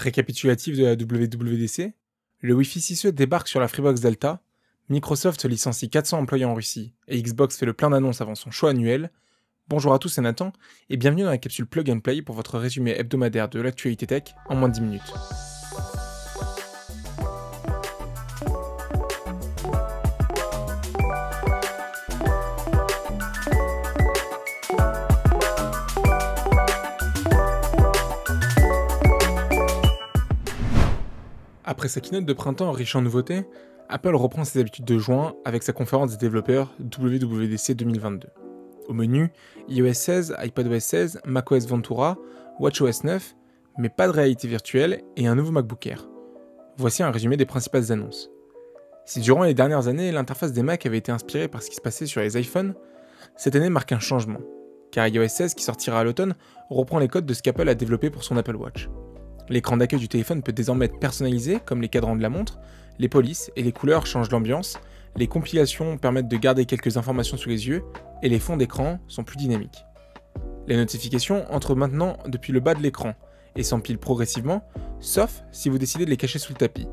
Récapitulatif de la WWDC, le Wi-Fi 6E débarque sur la Freebox Delta, Microsoft licencie 400 employés en Russie et Xbox fait le plein d'annonces avant son show annuel. Bonjour à tous, c'est Nathan et bienvenue dans la capsule Plug and Play pour votre résumé hebdomadaire de l'actualité tech en moins de 10 minutes. Après sa keynote de printemps riche en nouveautés, Apple reprend ses habitudes de juin avec sa conférence des développeurs WWDC 2022. Au menu, iOS 16, iPadOS 16, macOS Ventura, WatchOS 9, mais pas de réalité virtuelle et un nouveau MacBook Air. Voici un résumé des principales annonces. Si durant les dernières années, l'interface des Mac avait été inspirée par ce qui se passait sur les iPhones, cette année marque un changement, car iOS 16 qui sortira à l'automne reprend les codes de ce qu'Apple a développé pour son Apple Watch. L'écran d'accueil du téléphone peut désormais être personnalisé, comme les cadrans de la montre, les polices et les couleurs changent l'ambiance, les compilations permettent de garder quelques informations sous les yeux, et les fonds d'écran sont plus dynamiques. Les notifications entrent maintenant depuis le bas de l'écran et s'empilent progressivement, sauf si vous décidez de les cacher sous le tapis.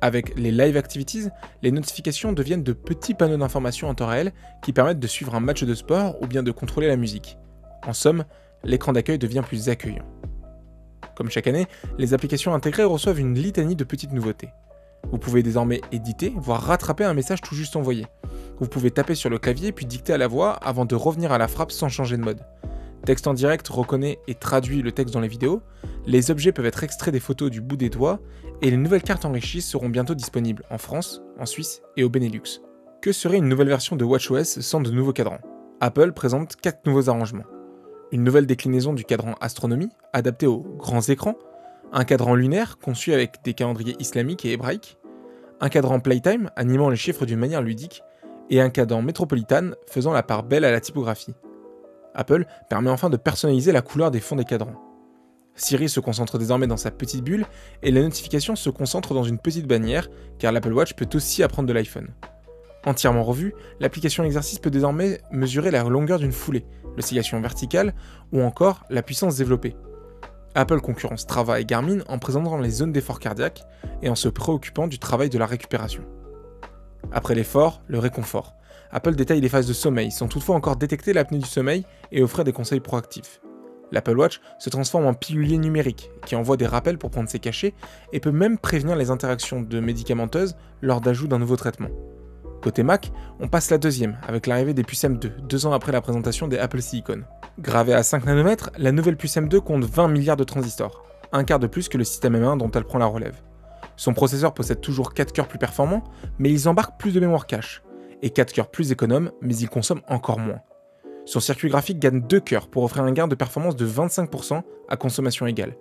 Avec les Live Activities, les notifications deviennent de petits panneaux d'information en temps réel qui permettent de suivre un match de sport ou bien de contrôler la musique. En somme, l'écran d'accueil devient plus accueillant. Comme chaque année, les applications intégrées reçoivent une litanie de petites nouveautés. Vous pouvez désormais éditer, voire rattraper un message tout juste envoyé. Vous pouvez taper sur le clavier puis dicter à la voix avant de revenir à la frappe sans changer de mode. Texte en direct reconnaît et traduit le texte dans les vidéos, les objets peuvent être extraits des photos du bout des doigts, et les nouvelles cartes enrichies seront bientôt disponibles en France, en Suisse et au Benelux. Que serait une nouvelle version de WatchOS sans de nouveaux cadrans? Apple présente 4 nouveaux arrangements une nouvelle déclinaison du cadran astronomie, adapté aux grands écrans, un cadran lunaire conçu avec des calendriers islamiques et hébraïques, un cadran Playtime animant les chiffres d'une manière ludique, et un cadran Metropolitan faisant la part belle à la typographie. Apple permet enfin de personnaliser la couleur des fonds des cadrans. Siri se concentre désormais dans sa petite bulle et les notifications se concentrent dans une petite bannière car l'Apple Watch peut aussi apprendre de l'iPhone. Entièrement revue, l'application exercice peut désormais mesurer la longueur d'une foulée, l'oscillation verticale ou encore la puissance développée. Apple concurrence Strava et Garmin en présentant les zones d'effort cardiaque et en se préoccupant du travail de la récupération. Après l'effort, le réconfort. Apple détaille les phases de sommeil sans toutefois encore détecter l'apnée du sommeil et offrir des conseils proactifs. L'Apple Watch se transforme en pilulier numérique qui envoie des rappels pour prendre ses cachets et peut même prévenir les interactions de médicamenteuses lors d'ajout d'un nouveau traitement. Côté Mac, on passe la deuxième, avec l'arrivée des puces M2, deux ans après la présentation des Apple Silicon. Gravée à 5 nanomètres, la nouvelle puce M2 compte 20 milliards de transistors, un quart de plus que le système M1 dont elle prend la relève. Son processeur possède toujours 4 cœurs plus performants, mais ils embarquent plus de mémoire cache, et 4 cœurs plus économes, mais ils consomment encore moins. Son circuit graphique gagne 2 cœurs pour offrir un gain de performance de 25% à consommation égale.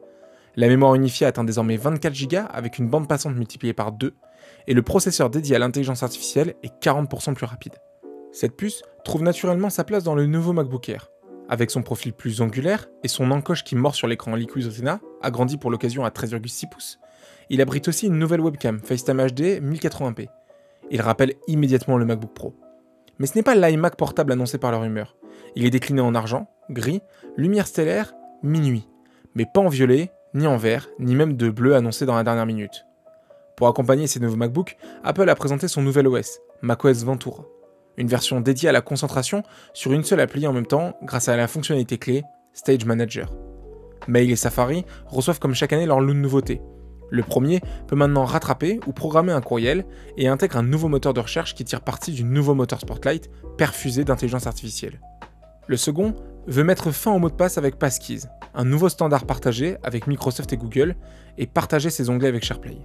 La mémoire unifiée atteint désormais 24 Go avec une bande passante multipliée par 2, et le processeur dédié à l'intelligence artificielle est 40% plus rapide. Cette puce trouve naturellement sa place dans le nouveau MacBook Air. Avec son profil plus angulaire et son encoche qui mord sur l'écran Liquid Retina, agrandi pour l'occasion à 13,6 pouces, il abrite aussi une nouvelle webcam FaceTime HD 1080p. Il rappelle immédiatement le MacBook Pro. Mais ce n'est pas l'iMac portable annoncé par la rumeur. Il est décliné en argent, gris, lumière stellaire, minuit. Mais pas en violet, ni en vert, ni même de bleu annoncé dans la dernière minute. Pour accompagner ces nouveaux MacBooks, Apple a présenté son nouvel OS, macOS Ventura. Une version dédiée à la concentration sur une seule appli en même temps grâce à la fonctionnalité clé Stage Manager. Mail et Safari reçoivent comme chaque année leur lot de nouveautés. Le premier peut maintenant rattraper ou programmer un courriel et intègre un nouveau moteur de recherche qui tire parti du nouveau moteur Spotlight perfusé d'intelligence artificielle. Le second veut mettre fin au mot de passe avec Passkeys, un nouveau standard partagé avec Microsoft et Google, et partager ses onglets avec SharePlay.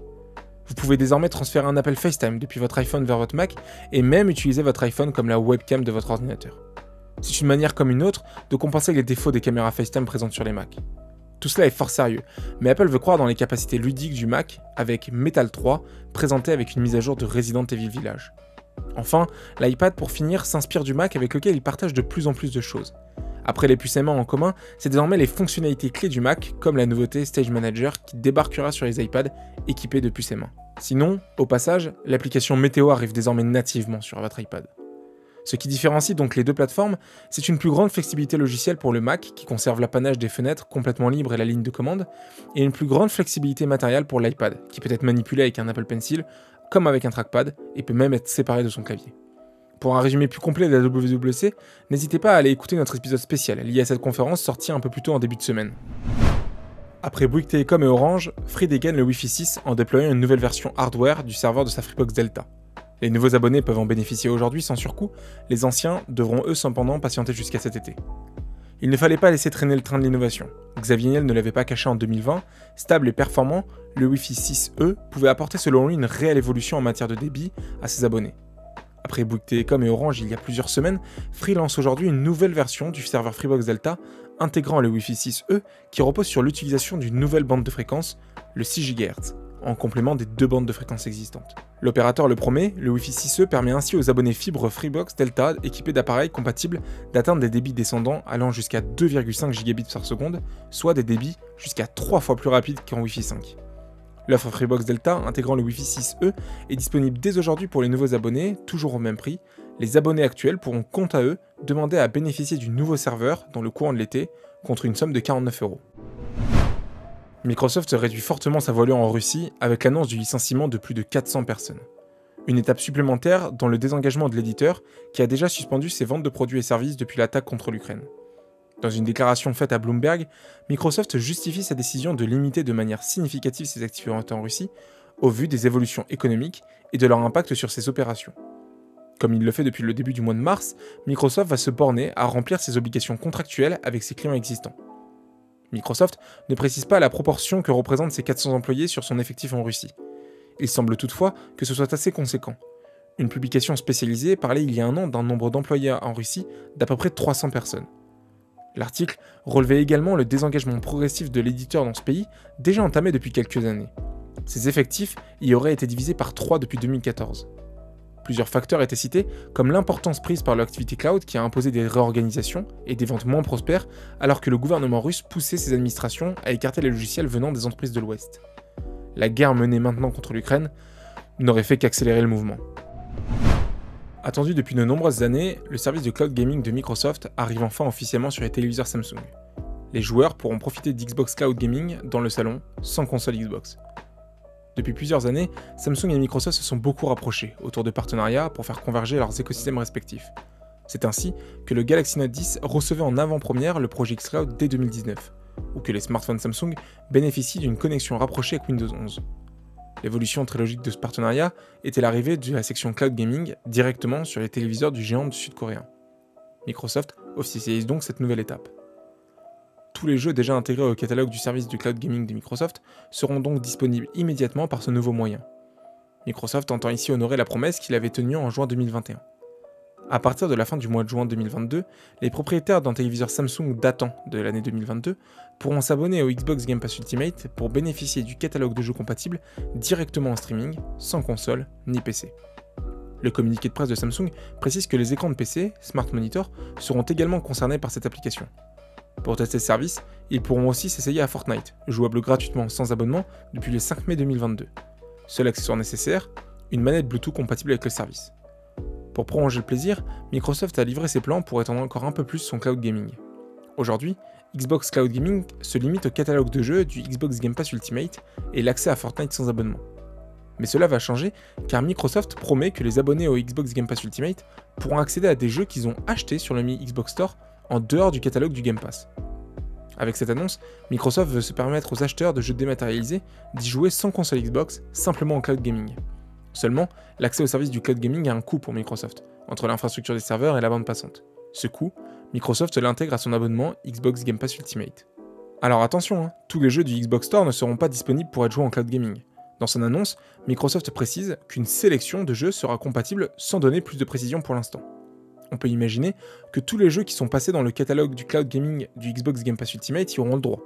Vous pouvez désormais transférer un appel FaceTime depuis votre iPhone vers votre Mac et même utiliser votre iPhone comme la webcam de votre ordinateur. C'est une manière comme une autre de compenser les défauts des caméras FaceTime présentes sur les Mac. Tout cela est fort sérieux, mais Apple veut croire dans les capacités ludiques du Mac avec Metal 3, présenté avec une mise à jour de Resident Evil Village. Enfin, l'iPad pour finir s'inspire du Mac avec lequel il partage de plus en plus de choses. Après les puces en commun, c'est désormais les fonctionnalités clés du Mac, comme la nouveauté Stage Manager qui débarquera sur les iPads équipés de puces Sinon, au passage, l'application météo arrive désormais nativement sur votre iPad. Ce qui différencie donc les deux plateformes, c'est une plus grande flexibilité logicielle pour le Mac, qui conserve l'apanage des fenêtres complètement libres et la ligne de commande, et une plus grande flexibilité matérielle pour l'iPad, qui peut être manipulé avec un Apple Pencil, comme avec un trackpad, et peut même être séparé de son clavier. Pour un résumé plus complet de la WWC, n'hésitez pas à aller écouter notre épisode spécial lié à cette conférence sortie un peu plus tôt en début de semaine. Après Bouygues Telecom et Orange, Free dégaine le Wi-Fi 6 en déployant une nouvelle version hardware du serveur de sa Freebox Delta. Les nouveaux abonnés peuvent en bénéficier aujourd'hui sans surcoût, les anciens devront eux cependant patienter jusqu'à cet été. Il ne fallait pas laisser traîner le train de l'innovation. Xavier Niel ne l'avait pas caché en 2020, stable et performant, le Wi-Fi 6E pouvait apporter selon lui une réelle évolution en matière de débit à ses abonnés. Après Bouygues Telecom et Orange il y a plusieurs semaines, Free lance aujourd'hui une nouvelle version du serveur Freebox Delta intégrant le Wi-Fi 6E qui repose sur l'utilisation d'une nouvelle bande de fréquence, le 6 GHz, en complément des deux bandes de fréquences existantes. L'opérateur le promet, le Wi-Fi 6E permet ainsi aux abonnés fibre Freebox Delta équipés d'appareils compatibles d'atteindre des débits descendants allant jusqu'à 2,5 gigabits par seconde, soit des débits jusqu'à 3 fois plus rapides qu'en Wi-Fi 5. L'offre Freebox Delta intégrant le Wi-Fi 6E est disponible dès aujourd'hui pour les nouveaux abonnés, toujours au même prix. Les abonnés actuels pourront quant à eux demander à bénéficier du nouveau serveur dans le courant de l'été contre une somme de 49 euros. Microsoft réduit fortement sa voilure en Russie avec l'annonce du licenciement de plus de 400 personnes. Une étape supplémentaire dans le désengagement de l'éditeur qui a déjà suspendu ses ventes de produits et services depuis l'attaque contre l'Ukraine. Dans une déclaration faite à Bloomberg, Microsoft justifie sa décision de limiter de manière significative ses activités en Russie au vu des évolutions économiques et de leur impact sur ses opérations. Comme il le fait depuis le début du mois de mars, Microsoft va se borner à remplir ses obligations contractuelles avec ses clients existants. Microsoft ne précise pas la proportion que représentent ses 400 employés sur son effectif en Russie. Il semble toutefois que ce soit assez conséquent. Une publication spécialisée parlait il y a un an d'un nombre d'employés en Russie d'à peu près 300 personnes. L'article relevait également le désengagement progressif de l'éditeur dans ce pays, déjà entamé depuis quelques années. Ses effectifs y auraient été divisés par 3 depuis 2014. Plusieurs facteurs étaient cités, comme l'importance prise par l'activité cloud qui a imposé des réorganisations et des ventes moins prospères, alors que le gouvernement russe poussait ses administrations à écarter les logiciels venant des entreprises de l'Ouest. La guerre menée maintenant contre l'Ukraine n'aurait fait qu'accélérer le mouvement. Attendu depuis de nombreuses années, le service de cloud gaming de Microsoft arrive enfin officiellement sur les téléviseurs Samsung. Les joueurs pourront profiter d'Xbox Cloud Gaming dans le salon, sans console Xbox. Depuis plusieurs années, Samsung et Microsoft se sont beaucoup rapprochés autour de partenariats pour faire converger leurs écosystèmes respectifs. C'est ainsi que le Galaxy Note 10 recevait en avant-première le projet xCloud dès 2019, ou que les smartphones Samsung bénéficient d'une connexion rapprochée avec Windows 11. L'évolution très logique de ce partenariat était l'arrivée de la section cloud gaming directement sur les téléviseurs du géant sud-coréen. Microsoft officialise donc cette nouvelle étape. Tous les jeux déjà intégrés au catalogue du service du cloud gaming de Microsoft seront donc disponibles immédiatement par ce nouveau moyen. Microsoft entend ici honorer la promesse qu'il avait tenue en juin 2021. À partir de la fin du mois de juin 2022, les propriétaires d'un téléviseur Samsung datant de l'année 2022 pourront s'abonner au Xbox Game Pass Ultimate pour bénéficier du catalogue de jeux compatibles directement en streaming, sans console ni PC. Le communiqué de presse de Samsung précise que les écrans de PC, Smart Monitor, seront également concernés par cette application. Pour tester ce service, ils pourront aussi s'essayer à Fortnite, jouable gratuitement sans abonnement depuis le 5 mai 2022. Seul accessoire nécessaire, une manette Bluetooth compatible avec le service. Pour prolonger le plaisir, Microsoft a livré ses plans pour étendre encore un peu plus son cloud gaming. Aujourd'hui, Xbox Cloud Gaming se limite au catalogue de jeux du Xbox Game Pass Ultimate et l'accès à Fortnite sans abonnement. Mais cela va changer car Microsoft promet que les abonnés au Xbox Game Pass Ultimate pourront accéder à des jeux qu'ils ont achetés sur le Mi Xbox Store en dehors du catalogue du Game Pass. Avec cette annonce, Microsoft veut se permettre aux acheteurs de jeux dématérialisés d'y jouer sans console Xbox, simplement en cloud gaming. Seulement, l'accès au service du cloud gaming a un coût pour Microsoft, entre l'infrastructure des serveurs et la bande passante. Ce coût, Microsoft l'intègre à son abonnement Xbox Game Pass Ultimate. Alors attention, hein, tous les jeux du Xbox Store ne seront pas disponibles pour être joués en cloud gaming. Dans son annonce, Microsoft précise qu'une sélection de jeux sera compatible sans donner plus de précision pour l'instant. On peut imaginer que tous les jeux qui sont passés dans le catalogue du cloud gaming du Xbox Game Pass Ultimate y auront le droit.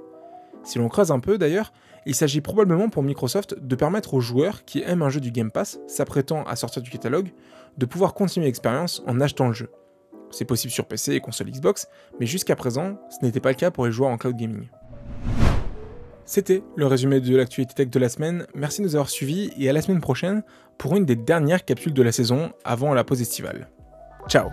Si l'on creuse un peu d'ailleurs, il s'agit probablement pour Microsoft de permettre aux joueurs qui aiment un jeu du Game Pass, s'apprêtant à sortir du catalogue, de pouvoir continuer l'expérience en achetant le jeu. C'est possible sur PC et console Xbox, mais jusqu'à présent, ce n'était pas le cas pour les joueurs en cloud gaming. C'était le résumé de l'actualité tech de la semaine, merci de nous avoir suivis et à la semaine prochaine pour une des dernières capsules de la saison avant la pause estivale. Ciao